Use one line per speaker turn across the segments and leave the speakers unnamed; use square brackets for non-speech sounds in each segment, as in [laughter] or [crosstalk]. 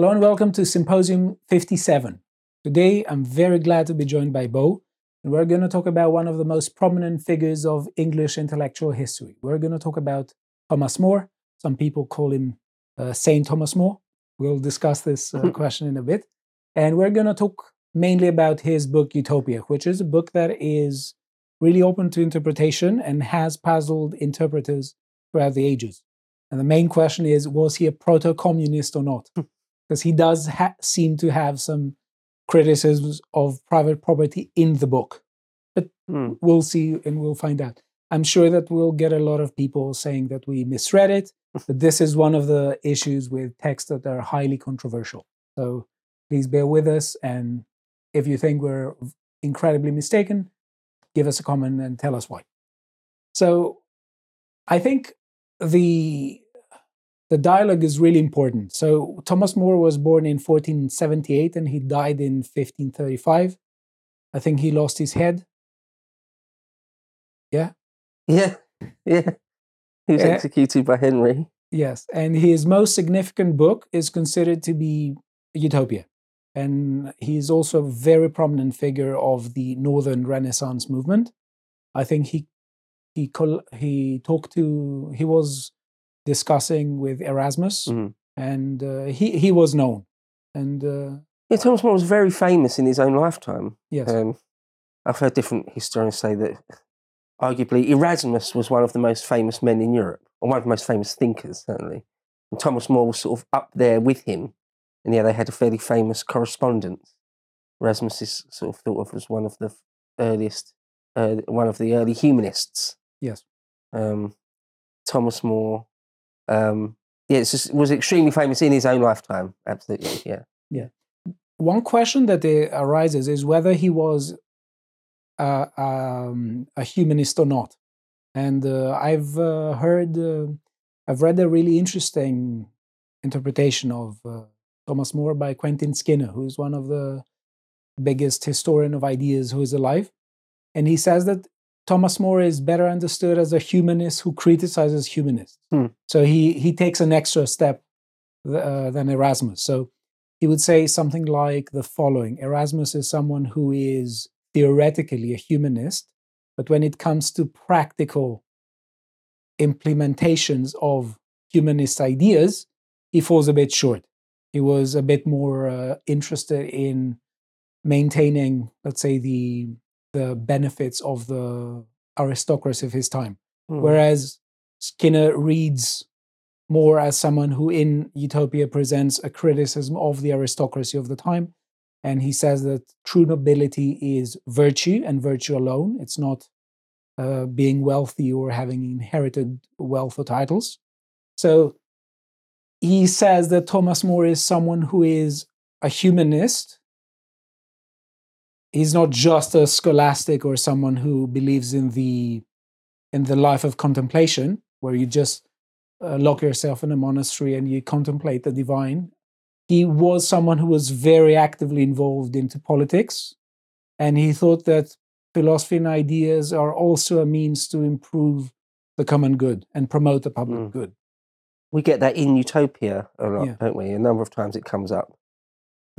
Hello and welcome to Symposium 57. Today I'm very glad to be joined by Beau, and we're going to talk about one of the most prominent figures of English intellectual history. We're going to talk about Thomas More. Some people call him uh, Saint Thomas More. We'll discuss this uh, question in a bit. And we're going to talk mainly about his book Utopia, which is a book that is really open to interpretation and has puzzled interpreters throughout the ages. And the main question is was he a proto communist or not? Because he does ha- seem to have some criticisms of private property in the book. But
Hmm.
we'll see and we'll find out. I'm sure that we'll get a lot of people saying that we misread it, [laughs] but this is one of the issues with texts that are highly controversial. So please bear with us. And if you think we're incredibly mistaken, give us a comment and tell us why. So I think the the dialogue is really important. So Thomas More was born in 1478 and he died in 1535. I think he lost his head. Yeah.
Yeah, yeah. He was
Yeah.
executed by Henry.
Yes, and his most significant book is considered to be Utopia. And he's also a very prominent figure of the Northern Renaissance movement. I think he he col- he talked to he was discussing with Erasmus,
Mhm.
and uh, he he was known. And uh,
Yeah, Thomas More was very famous in his own lifetime.
yes,
Um, I've heard different historians say that arguably Erasmus was one of the most famous men in Europe, or one of the most famous thinkers, certainly. And Thomas More was sort of up there with him. And yeah, they had a fairly famous correspondence. Erasmus is sort of thought of as one of the earliest, uh, one of the early humanists.
yes,
um, Thomas More. Um, yeah, just, was extremely famous in his own lifetime. Absolutely, yeah. Yeah.
One question that arises is whether he was uh, um, a humanist or not. And uh, I've uh, heard, uh, I've read a really interesting interpretation of uh, Thomas More by Quentin Skinner, who's one of the biggest historian of ideas who is alive. And he says that Thomas More is better understood as a humanist who criticizes humanists.
Hmm.
So he, he takes an extra step uh, than Erasmus. So he would say something like the following Erasmus is someone who is theoretically a humanist, but when it comes to practical implementations of humanist ideas, he falls a bit short. He was a bit more uh, interested in maintaining, let's say, the the benefits of the aristocracy of his time.
Mm.
Whereas Skinner reads more as someone who in Utopia presents a criticism of the aristocracy of the time. And he says that true nobility is virtue and virtue alone. It's not uh, being wealthy or having inherited wealth or titles. So he says that Thomas More is someone who is a humanist. He's not just a scholastic or someone who believes in the in the life of contemplation, where you just uh, lock yourself in a monastery and you contemplate the divine. He was someone who was very actively involved into politics, and he thought that philosophy and ideas are also a means to improve the common good and promote the public
Mm.
good.
We get that in Utopia a lot,
Yeah.
don't we? A number of times it comes up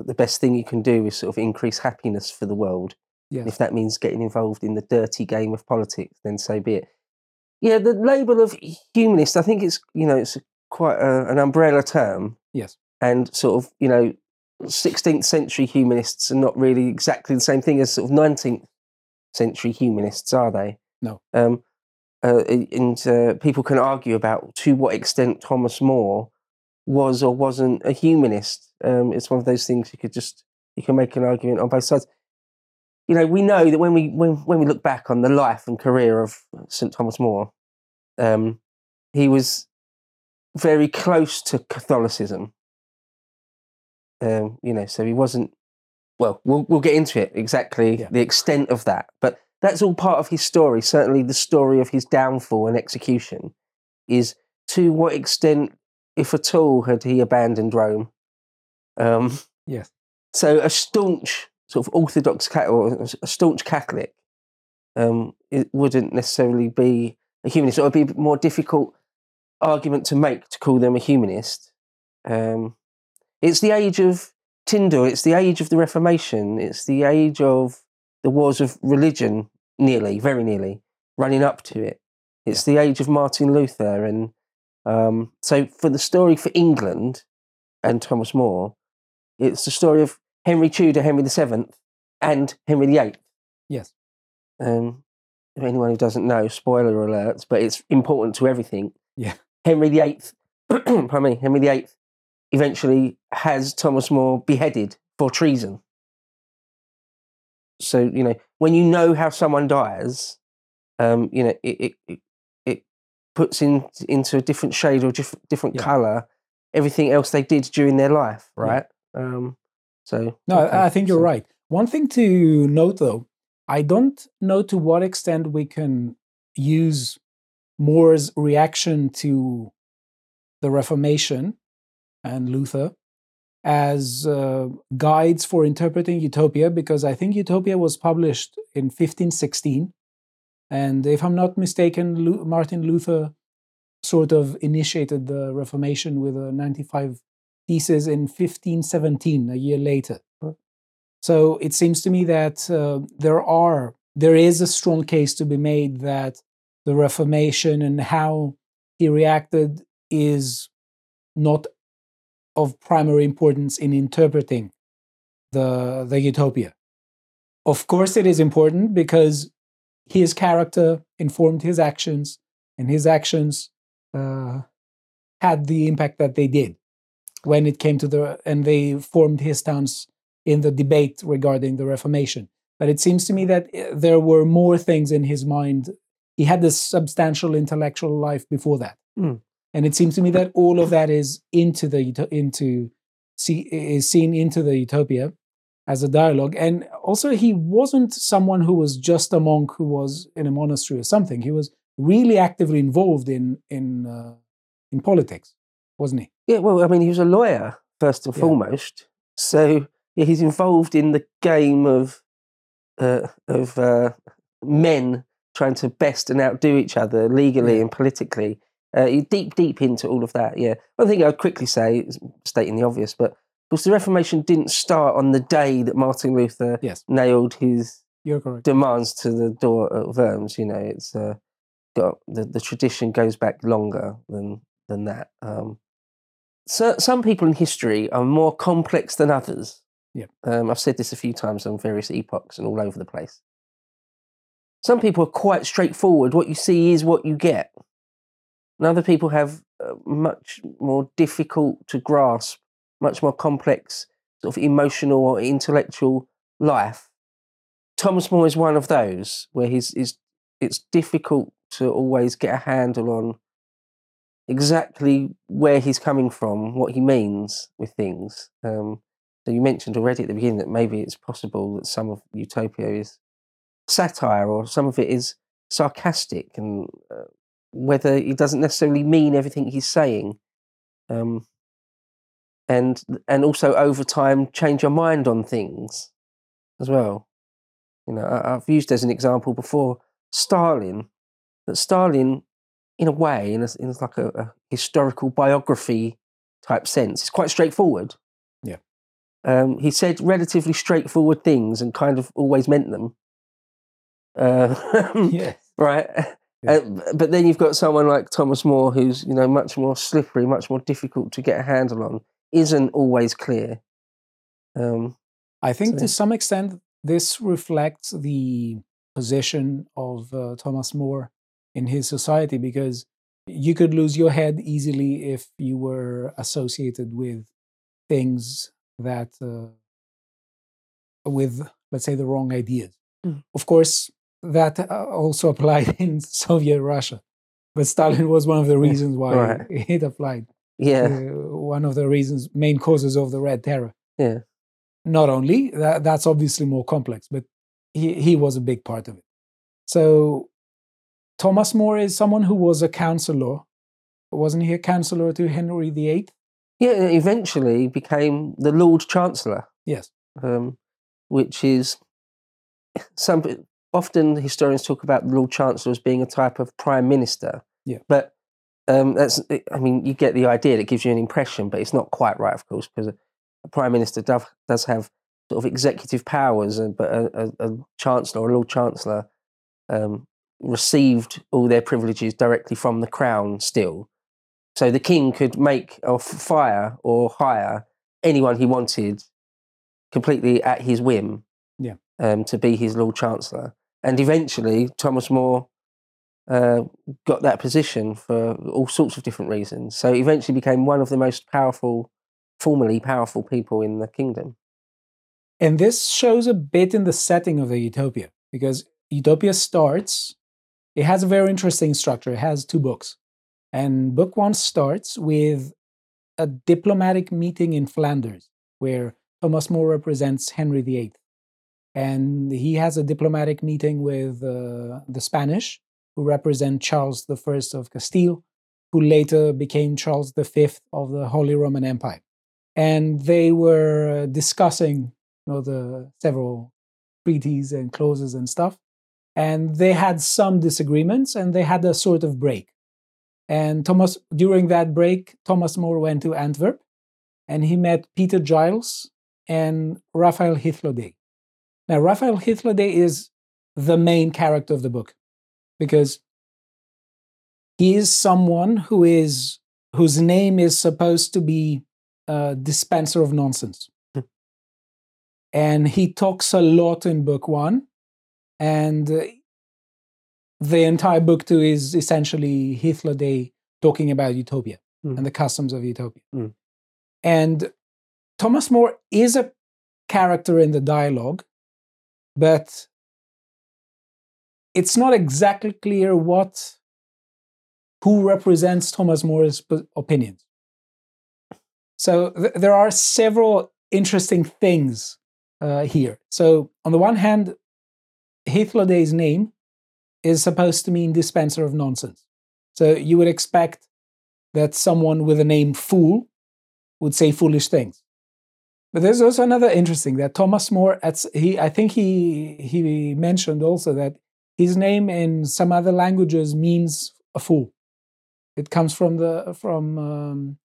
that the best thing you can do is sort of increase happiness for the world.
Yes.
If that means getting involved in the dirty game of politics, then so be it. Yeah, the label of humanist, I think it's you know it's quite a, an umbrella term.
Yes.
and sort of you know 16th century humanists are not really exactly the same thing as sort of 19th century humanists are they
No.
um uh, and uh, people can argue about to what extent thomas more was or wasn't a humanist um it's one of those things you could just you can make an argument on both sides you know we know that when we when, when we look back on the life and career of st thomas more um he was very close to catholicism um, you know, so he wasn't. Well, we'll we'll get into it exactly
Yeah.
the extent of that, but that's all part of his story. Certainly, the story of his downfall and execution is to what extent, if at all, had he abandoned Rome. Um,
Yes.
so a staunch sort of Orthodox Catholic, or a staunch Catholic, um, it wouldn't necessarily be a humanist. It would be a more difficult argument to make to call them a humanist. Um, it's the age of Tyndale. It's the age of the Reformation. It's the age of the wars of religion, nearly, very nearly, running up to it. It's the age of Martin Luther, and um, so for the story for England and Thomas More, it's the story of Henry Tudor, Henry VII, and Henry VIII.
Yes.
Um, if anyone who doesn't know, spoiler alerts, but it's important to everything.
Yeah.
Henry VIII, [clears throat] pardon me, Henry VIII eventually has Thomas More beheaded for treason. So, you know, when you know how someone dies, um, you know, it, it, it, it puts in into a different shade or different, different
Yeah.
color everything else they did during their life,
Yeah.
right? Um, so,
No,
okay,
I I think you're
so-
right. One thing to note, though, I don't know to what extent we can use More's reaction to the Reformation and Luther as uh, guides for interpreting Utopia, because I think Utopia was published in 1516. And if I'm not mistaken, Lu- Martin Luther sort of initiated the Reformation with a 95 thesis in 1517, a year later. So it seems to me that uh, there are there is a strong case to be made that the Reformation and how he reacted is not of primary importance in interpreting the the utopia. Of course, it is important because his character informed his actions, and his actions uh, had the impact that they did when it came to the and they formed his stance in the debate regarding the Reformation. But it seems to me that uh, there were more things in his mind. He had this substantial intellectual life before that,
Hmm.
and it seems to me that all of that is into the into see is seen into the utopia as a dialogue. And also, he wasn't someone who was just a monk who was in a monastery or something. He was really actively involved in in uh, in politics, wasn't he?
Yeah, well, I mean, he was a lawyer first and
Yeah.
foremost, so yeah, he's involved in the game of uh, of uh, men trying to best and outdo each other legally
Yeah.
and politically. Uh, deep, deep into all of that. Yeah, one thing I'd quickly say, stating the obvious, but of course, the Reformation didn't start on the day that Martin Luther
Yes,
nailed his demands to the door at Worms. You know, it's uh, got the, the tradition goes back longer than than that. Um, so, some people in history are more complex than others.
Yeah.
Um, I've said this a few times on various epochs and all over the place. Some people are quite straightforward. What you see is what you get. And other people have uh, much more difficult to grasp, much more complex, sort of emotional or intellectual life. Thomas More is one of those where he's, he's it's difficult to always get a handle on exactly where he's coming from, what he means with things. Um, so you mentioned already at the beginning that maybe it's possible that some of Utopia is satire or some of it is sarcastic, and uh, whether he doesn't necessarily mean everything he's saying. Um, and and also over time change your mind on things as well. You know, I, I've used as an example before Stalin. That Stalin, in a way, in, a, in like a, a historical biography type sense, is quite straightforward.
Yeah.
Um, he said relatively straightforward things and kind of always meant them. Uh, [laughs] [laughs]
yes.
right.
Yeah.
Uh, but then you've got someone like Thomas More, who's you know much more slippery, much more difficult to get a handle on, isn't always clear. Um,
I think
So-
to some extent this reflects the position of uh, Thomas More in his society because you could lose your head easily if you were associated with things that uh, with let's say the wrong ideas.
Mm.
Of course, that uh, also [laughs] applied in Soviet Russia, but Stalin was one of the reasons why
Right.
it applied.
Yeah,
one of the reasons, main causes of the Red Terror
yeah,
not only that, that's obviously more complex but he, he was a big part of it so thomas more is someone who was a counselor wasn't he a counselor to henry viii
yeah. Eventually became the Lord Chancellor.
yes
um, which is some often historians talk about the Lord Chancellor as being a type of prime minister.
Yeah.
but um, that's I mean you get the idea. It gives you an impression, but it's not quite right, of course, because a prime minister does, does have sort of executive powers, and but a, a, a chancellor a lord chancellor um, received all their privileges directly from the crown still. So the king could make or fire or hire anyone he wanted completely at his whim
Yeah.
um, to be his Lord Chancellor. And eventually, Thomas More uh, got that position for all sorts of different reasons. So eventually became one of the most powerful, formerly powerful people in the kingdom.
And this shows a bit in the setting of the Utopia, because Utopia starts, it has a very interesting structure. It has two books. And book one starts with a diplomatic meeting in Flanders, where Thomas More represents Henry VIII. And he has a diplomatic meeting with uh, the Spanish, who represent Charles I of Castile, who later became Charles V of the Holy Roman Empire. And they were uh, discussing you know, the several treaties and clauses and stuff. And they had some disagreements and they had a sort of break. And Thomas, during that break, Thomas More went to Antwerp and he met Peter Giles and Raphael Hythloday. Now, Raphael Hythloday is the main character of the book because he is someone who is whose name is supposed to be a dispenser of nonsense. and he talks a lot in book one. And uh, the entire book two is essentially Hythloday talking about utopia
Mm.
and the customs of utopia.
Mm.
And Thomas More is a character in the dialogue, but it's not exactly clear what who represents Thomas More's opinions. So th- there are several interesting things uh, here. So on the one hand, Hythloday's name is supposed to mean dispenser of nonsense. So you would expect that someone with the name Fool would say foolish things. But there's also another interesting that Thomas More, at, he, I think he, he mentioned also that his name in some other languages means a fool. It comes from the from um,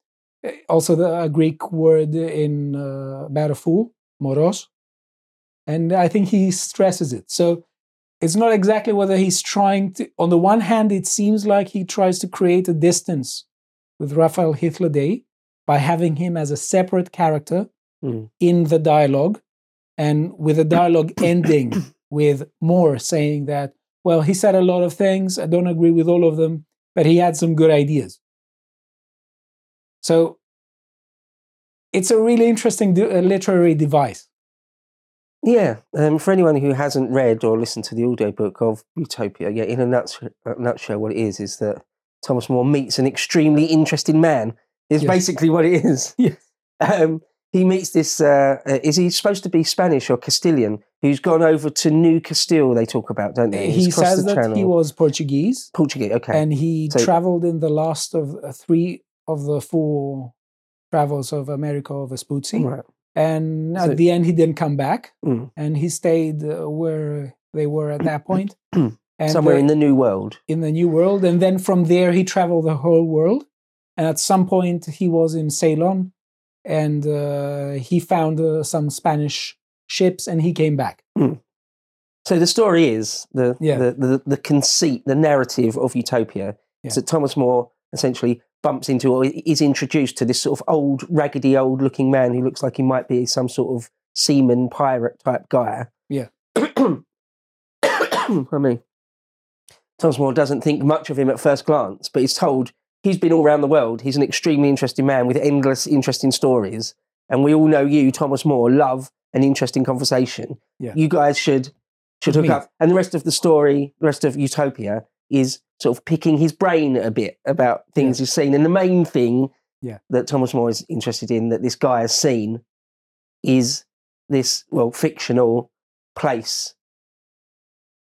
also the a Greek word in uh, about a fool, moros, and I think he stresses it. So it's not exactly whether he's trying to. On the one hand, it seems like he tries to create a distance with Raphael Hythloday by having him as a separate character
Mm.
in the dialogue, and with the dialogue ending [coughs] with More saying that, well, he said a lot of things. I don't agree with all of them, but he had some good ideas. So it's a really interesting de- uh, literary device.
Yeah, um, for anyone who hasn't read or listened to the audiobook of Utopia, yeah, in a nutshell, a nutshell, what it is is that Thomas More meets an extremely interesting man. Is
Yes.
basically what it is. [laughs]
Yes.
Um, he meets this. Uh, uh, is he supposed to be Spanish or Castilian? Who's gone over to New Castile? They talk about, don't they?
He
He's crossed
says
the
that he was Portuguese
Portuguese. Okay.
and he
So-
traveled in the last of uh, three of the four travels of America of Vespucci.
right.
And at the end, he didn't come back
Mm.
and he stayed uh, where they were at that point. [clears throat] and
Somewhere in the New World.
in the new world and then from there he traveled the whole world and at some point he was in ceylon and uh, he found uh, some spanish ships and he came back
So the story is the
Yeah.
the, the the conceit, the narrative of Utopia
Yeah.
is that Thomas More essentially bumps into or is introduced to this sort of old, raggedy, old-looking man who looks like he might be some sort of seaman pirate type guy.
Yeah. [coughs]
I mean, Thomas More doesn't think much of him at first glance, but he's told he's been all around the world. He's an extremely interesting man with endless interesting stories, and we all know you, Thomas More, love an interesting conversation.
Yeah.
You guys should should hook up. And the rest of the story, the rest of Utopia, is sort of picking his brain a bit about things he's seen. And the main thing
Yeah.
that Thomas More is interested in that this guy has seen is this, well, fictional place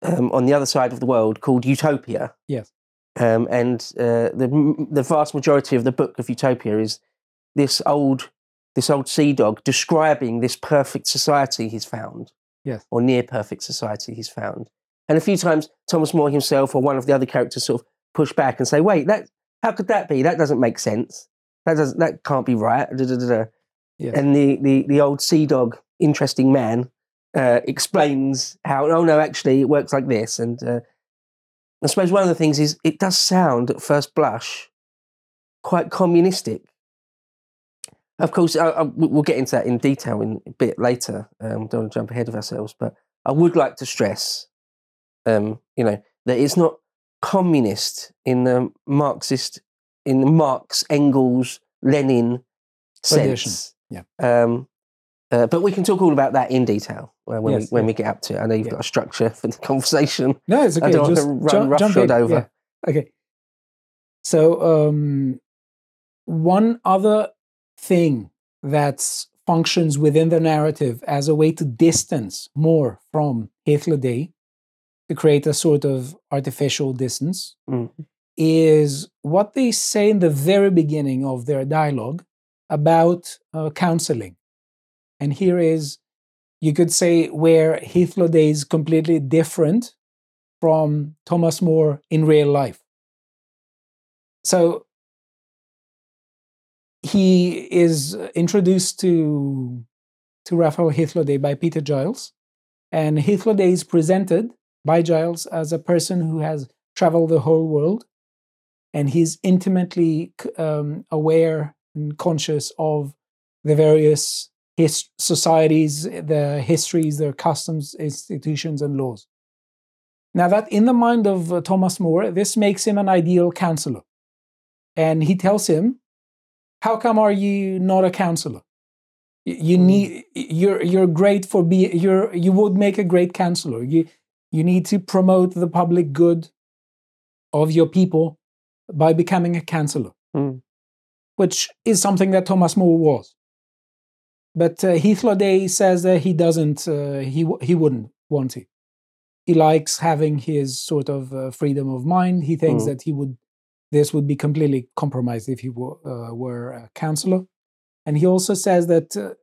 um, on the other side of the world called Utopia.
Yes.
Um, and uh, the the vast majority of the book of Utopia is this old this old sea dog describing this perfect society he's found,
Yes.
or near perfect society he's found. And a few times, Thomas More himself or one of the other characters sort of push back and say, "Wait, that how could that be? That doesn't make sense. That doesn't that can't be right." Da, da, da.
Yes.
and the, the, the old sea dog, interesting man, uh, explains how, oh no, actually it works like this. And uh, I suppose one of the things is it does sound at first blush quite communistic. Of course, I, I, we- we'll get into that in detail in a bit later. Um, don't want to jump ahead of ourselves, but I would like to stress, um, you know, that it's not communist in the Marxist, in the Marx, Engels, Lenin sense.
yeah.
Um, uh, but we can talk all about that in detail uh, when
Yes,
we when
yeah.
we get up to it. I know you've
Yeah.
got a structure for the [laughs] conversation.
No, it's okay.
I don't want
Just
to run
jump, jump
over.
Yeah. Okay. So um, one other thing that functions within the narrative as a way to distance more from Hythloday, to create a sort of artificial distance,
Mm.
is what they say in the very beginning of their dialogue about uh, counseling. And here is, you could say, where Hythloday is completely different from Thomas More in real life. So he is introduced to to Raphael Hythloday by Peter Giles, and Hythloday is presented by Giles as a person who has traveled the whole world, and he's intimately um, aware and conscious of the various his- societies, the histories, their customs, institutions, and laws. Now, that in the mind of uh, Thomas More, this makes him an ideal counselor. And he tells him, How come are you not a counselor? You
Mm.
need you're you're great for be you're you would make a great counselor. You you need to promote the public good of your people by becoming a counselor,
Mm.
which is something that Thomas More was. But uh, Day says that he doesn't, uh, he, w- he wouldn't want to. He likes having his sort of uh, freedom of mind. He thinks
Mm.
that he would, this would be completely compromised if he were, uh, were a counselor. And he also says that uh,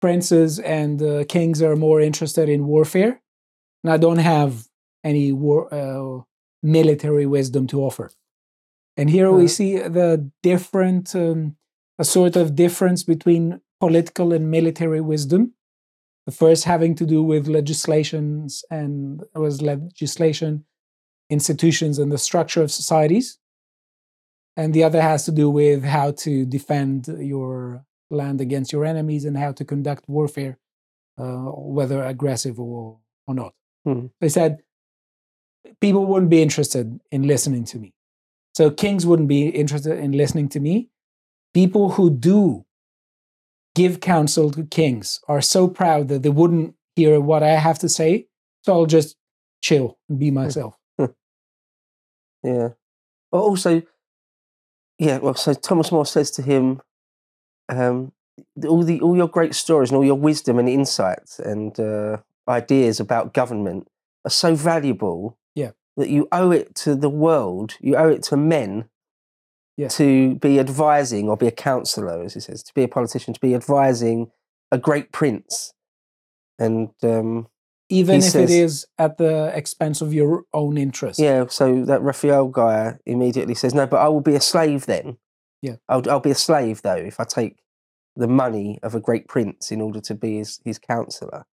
princes and uh, kings are more interested in warfare. And I don't have any war, uh, military wisdom to offer. And here we
Uh-huh.
see the different, um, a sort of difference between political and military wisdom. The first having to do with legislations and was legislation, institutions, and the structure of societies. And the other has to do with how to defend your land against your enemies and how to conduct warfare, uh, whether aggressive or, or not.
Hmm.
They said people wouldn't be interested in listening to me. So kings wouldn't be interested in listening to me. People who do give counsel to kings are so proud that they wouldn't hear what I have to say. So I'll just chill and be myself.
Yeah. Well, also, yeah. Well, so Thomas More says to him, um, all the all your great stories and all your wisdom and insights and uh, ideas about government are so valuable.
Yeah.
That you owe it to the world. You owe it to men.
Yeah.
To be advising or be a counsellor, as he says, to be a politician, to be advising a great prince, and um,
Even if it
says-
is at the expense of your own interest.
Yeah, so that Raphael guy immediately says, "No, but I will be a slave then.
Yeah.
I'll, I'll be a slave though if I take the money of a great prince in order to be his his counselor."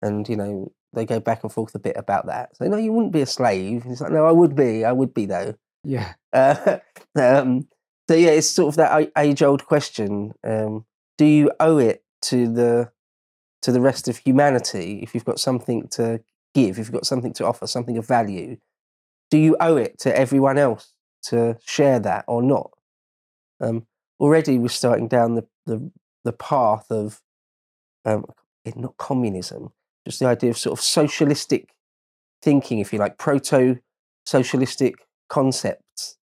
And you know they go back and forth a bit about that. So no, you wouldn't be a slave. He's like, "No, I would be. I would be though."
Yeah.
Uh, [laughs] um, so yeah, it's sort of that age old question: um, Do you owe it to the to the rest of humanity if you've got something to give, if you've got something to offer, something of value? Do you owe it to everyone else to share that or not? Um, already, we're starting down the the, the path of um, not communism, just the idea of sort of socialistic thinking, if you like, proto socialistic concepts.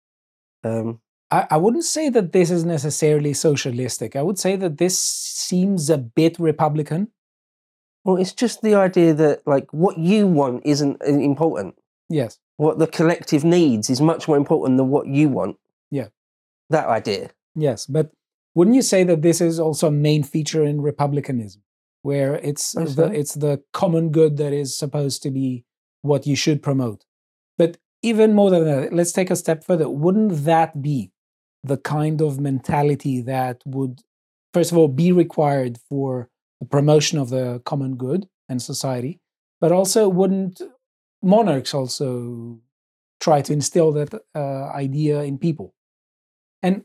Um,
I, I wouldn't say that this is necessarily socialistic. I would say that this seems a bit Republican.
well, it's just the idea that like what you want isn't uh, important.
Yes.
What the collective needs is much more important than what you want.
Yeah.
That idea.
Yes. But wouldn't you say that this is also a main feature in republicanism, where it's the it's the common good that is supposed to be what you should promote? But even more than that, let's take a step further. Wouldn't that be the kind of mentality that would first of all, be required for the promotion of the common good and society, but also wouldn't monarchs also try to instill that uh, idea in people? And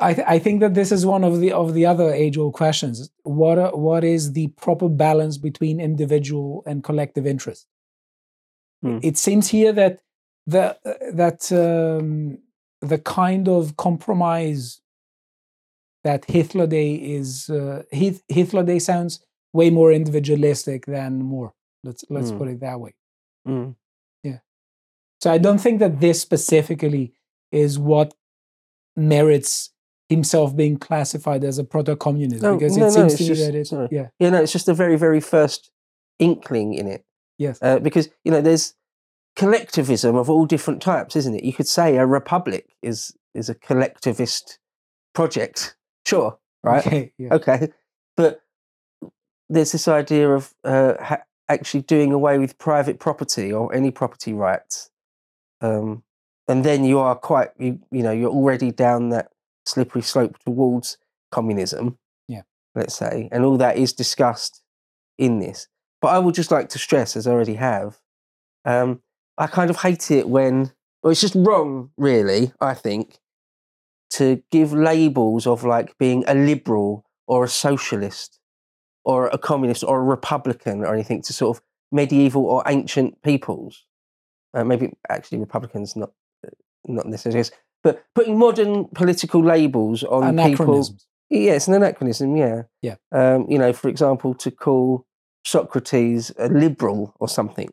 I, th- I think that this is one of the of the other age old questions. What are, what is the proper balance between individual and collective interest?
Hmm.
It seems here that the that um, the kind of compromise that Hythloday is uh, Hythloday sounds way more individualistic than more. Let's let's
Hmm.
put it that way.
Mm.
Yeah. So I don't think that this specifically is what merits himself being classified as a proto-communist
No,
because
no,
it seems to me
just-
that it's yeah
Yeah, no, it's just the very, very first inkling in it.
yes
Uh, because, you know, there's collectivism of all different types, isn't it? You could say a republic is is a collectivist project. Sure, right?
okay yeah
Okay. But there's this idea of uh, ha- actually doing away with private property or any property rights. Um, and then you are quite, you, you know, you're already down that slippery slope towards communism.
Yeah.
Let's say. And all that is discussed in this. But I would just like to stress, as I already have, um, I kind of hate it when, well, it's just wrong, really, I think, to give labels of like being a liberal or a socialist or a communist or a republican or anything to sort of medieval or ancient peoples. Uh, maybe actually republicans not uh, not necessarily, but putting modern political labels on people. Yeah, it's an anachronism. Yeah,
Yeah.
Um, you know, for example, to call Socrates a liberal or something.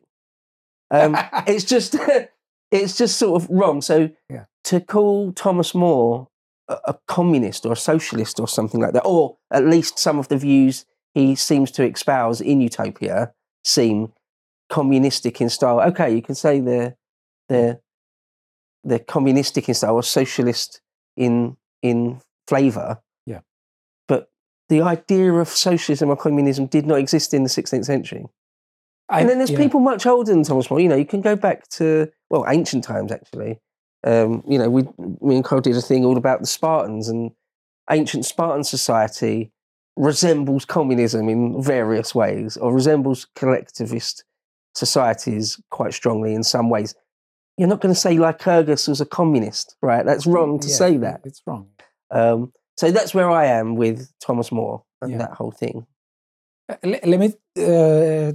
Um, [laughs] it's just [laughs] it's just sort of wrong. So
Yeah.
to call Thomas More a, a communist or a socialist or something like that, or at least some of the views he seems to espouse in Utopia seem communistic in style. Okay, you can say they're they're they're communistic in style or socialist in in flavour.
Yeah.
But the idea of socialism or communism did not exist in the 16th century.
I-
And then there's
yeah.
people much older than Thomas More. You know, you can go back to well, ancient times actually. Um, you know, we me and Carl did a thing all about the Spartans and ancient Spartan society resembles communism in various ways, or resembles collectivist societies quite strongly in some ways. You're not going to say Lycurgus was a communist, right? That's wrong to
Yeah,
say that.
it's wrong
Um, so that's where I am with Thomas More and
Yeah.
that whole thing.
Uh, le- let me uh,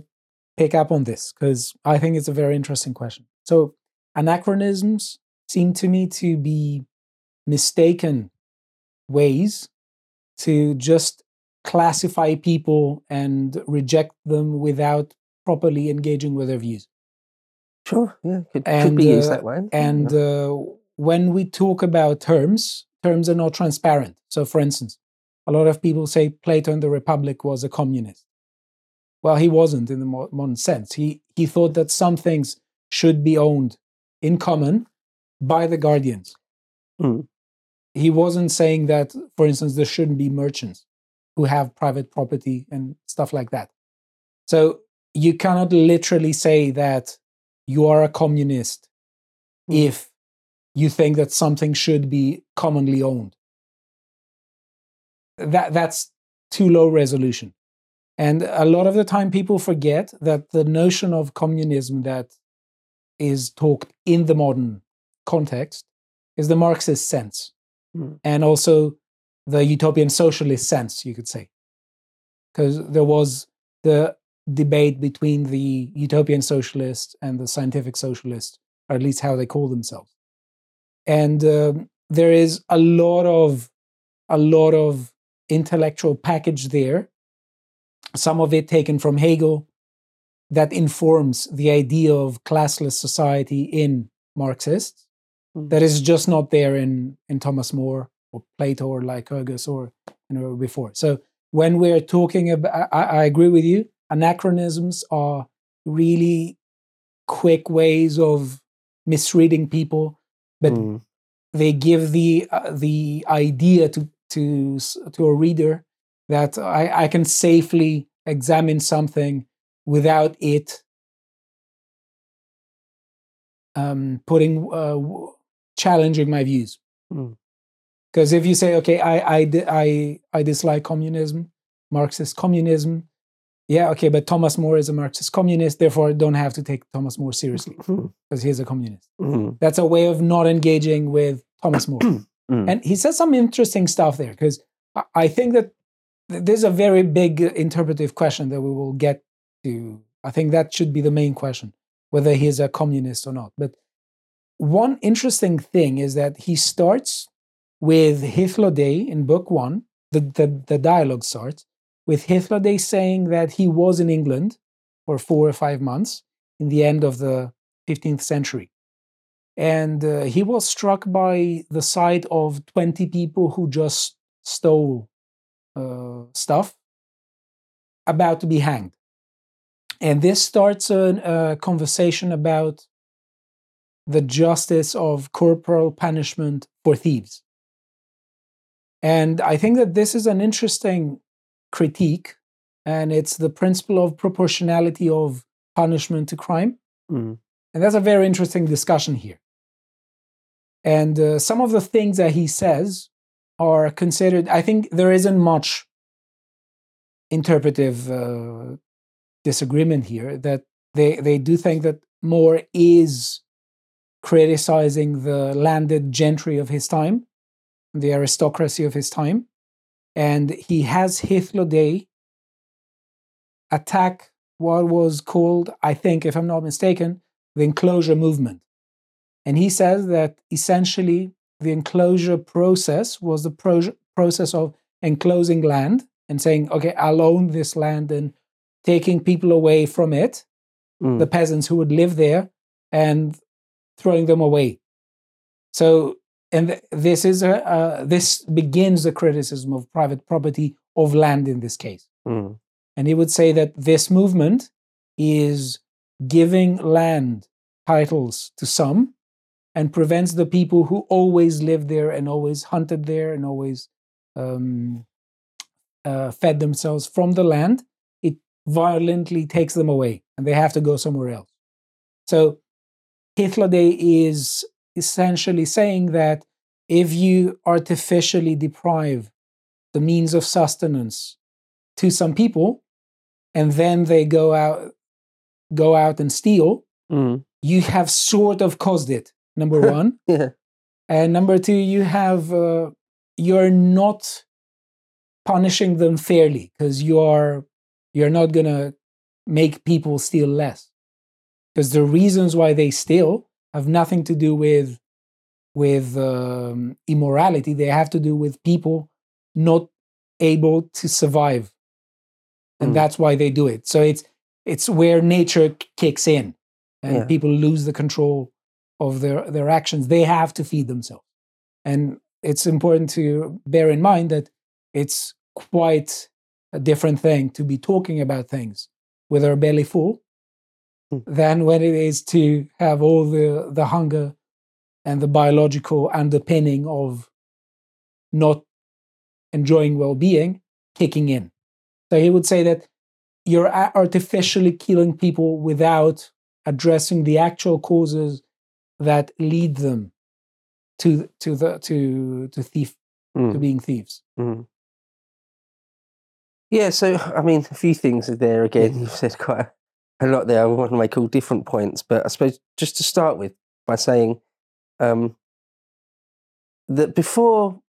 pick up on this because I think it's a very interesting question. So, anachronisms seem to me to be mistaken ways to just classify people and reject them without properly engaging with their views.
Sure, yeah, could, could
And,
be used
uh,
that way.
And uh, when we talk about terms, terms are not transparent. So, for instance, a lot of people say Plato in the Republic was a communist. Well, he wasn't in the modern sense. He, he thought that some things should be owned in common by the guardians.
Mm.
He wasn't saying that, for instance, there shouldn't be merchants who have private property and stuff like that. So, you cannot literally say that you are a communist
Mm.
if you think that something should be commonly owned. That that's too low resolution. And a lot of the time people forget that the notion of communism that is talked in the modern context is the Marxist sense.
Mm.
And also the utopian socialist sense, you could say. Because there was the debate between the utopian socialist and the scientific socialist, or at least how they call themselves. And um, there is a lot of a lot of intellectual package there. Some of it taken from Hegel, that informs the idea of classless society in Marxists.
Mm.
That is just not there in in Thomas More or Plato or Lycurgus or you know before. So when we're talking about, I, I agree with you. Anachronisms are really quick ways of misreading people, but
Mm.
they give the uh, the idea to to to a reader that I, I can safely examine something without it um, putting uh, challenging my views.
Mm.
Because if you say, okay, I, I, I, I dislike communism, Marxist communism, yeah, okay, but Thomas More is a Marxist communist, therefore I don't have to take Thomas More seriously
Mm,
because he's a communist.
mm,
That's a way of not engaging with Thomas More. [clears throat]
mm.
and he says some interesting stuff there because I- think that th- there's a very big interpretive question that we will get to. I think that should be the main question whether he's a communist or not. But one interesting thing is that he starts with Hythloday in book one. The, the, the dialogue starts with Hythloday saying that he was in England for four or five months in the end of the 15th century and uh, he was struck by the sight of 20 people who just stole uh, stuff about to be hanged and this starts a, a conversation about the justice of corporal punishment for thieves and i think that this is an interesting critique and it's the principle of proportionality of punishment to crime
Mm.
and that's a very interesting discussion here. And uh, some of the things that he says are considered, I think there isn't much interpretive uh, disagreement here, that they, they do think that More is criticizing the landed gentry of his time, the aristocracy of his time. And he has Hythloday attack what was called, I think, if I'm not mistaken, the enclosure movement. And he says that essentially the enclosure process was the pro- process of enclosing land and saying, okay, I'll own this land and taking people away from it,
Mm.
the peasants who would live there, and throwing them away. So, and th- this is a uh, this begins the criticism of private property of land in this case.
Mm.
And he would say that this movement is giving land titles to some and prevents the people who always lived there and always hunted there and always um, uh, fed themselves from the land. It violently takes them away and they have to go somewhere else. So Hythloday is essentially saying that if you artificially deprive the means of sustenance to some people and then they go out go out and steal
Mm.
you have sort of caused it number [laughs] one
Yeah.
and number two you have uh, you're not punishing them fairly because you are you're not gonna make people steal less because the reasons why they steal have nothing to do with with um, immorality they have to do with people not able to survive and
Mm.
that's why they do it so it's it's where nature kicks in and
Yeah.
people lose the control of their their actions they have to feed themselves and it's important to bear in mind that it's quite a different thing to be talking about things with our belly full
Mm.
than when it is to have all the the hunger and the biological underpinning of not enjoying well-being kicking in so he would say that you're artificially killing people without addressing the actual causes that lead them to to the to to thief to
Mm.
being thieves.
Mm. Yeah, so I mean, a few things are there again. You've said quite a, a lot there. I want to make all different points, but I suppose just to start with by saying um, that before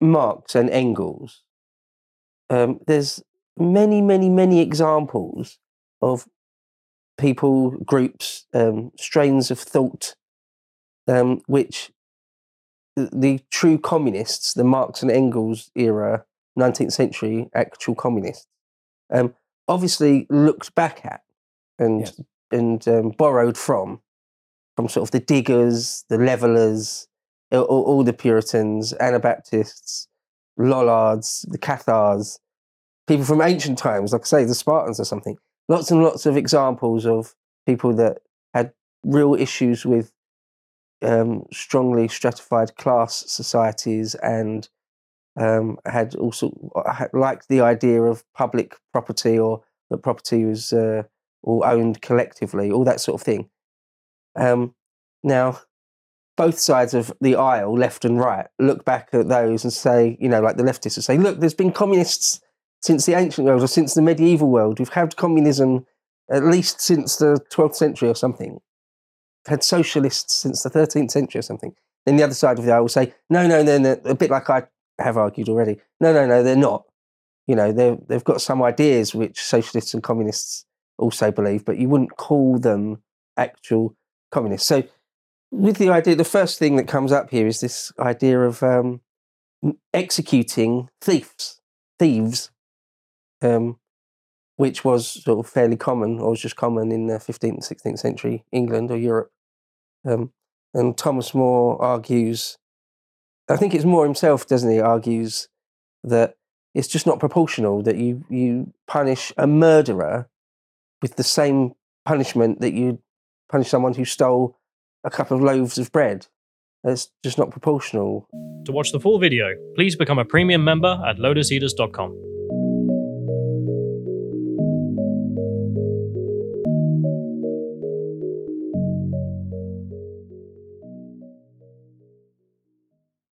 Marx and Engels, um, there's many, many, many examples of people, groups, um, strains of thought, um, which the, true communists, the Marx and Engels era 19th century actual communists, um, obviously looked back at and
Yes.
and um, borrowed from from sort of the diggers, the levelers, all, all all the Puritans, Anabaptists, Lollards, the Cathars, people from ancient times, like I say, the Spartans or something. Lots and lots of examples of people that had real issues with um, strongly stratified class societies and um, had also had liked the idea of public property or that property was uh, all owned collectively, all that sort of thing. Um, now, both sides of the aisle, left and right, look back at those and say, you know, like the leftists would say, look, there's been communists since the ancient world or since the medieval world. We've had communism at least since the 12th century or something. Had socialists since the 13th century or something. Then the other side of the aisle will say, no, no, no, no, a bit like I have argued already. No, no, no, they're not. You know, they've got some ideas which socialists and communists also believe, but you wouldn't call them actual communists. So, with the idea, the first thing that comes up here is this idea of um, executing thieves, thieves, um, which was sort of fairly common, or was just common in the 15th, 16th century England or Europe. Um, and Thomas More argues, I think it's More himself, doesn't he, argues that it's just not proportional that you, you punish a murderer with the same punishment that you punish someone who stole a couple of loaves of bread. It's just not proportional.
To watch the full video, please become a premium member at lotuseaters.com.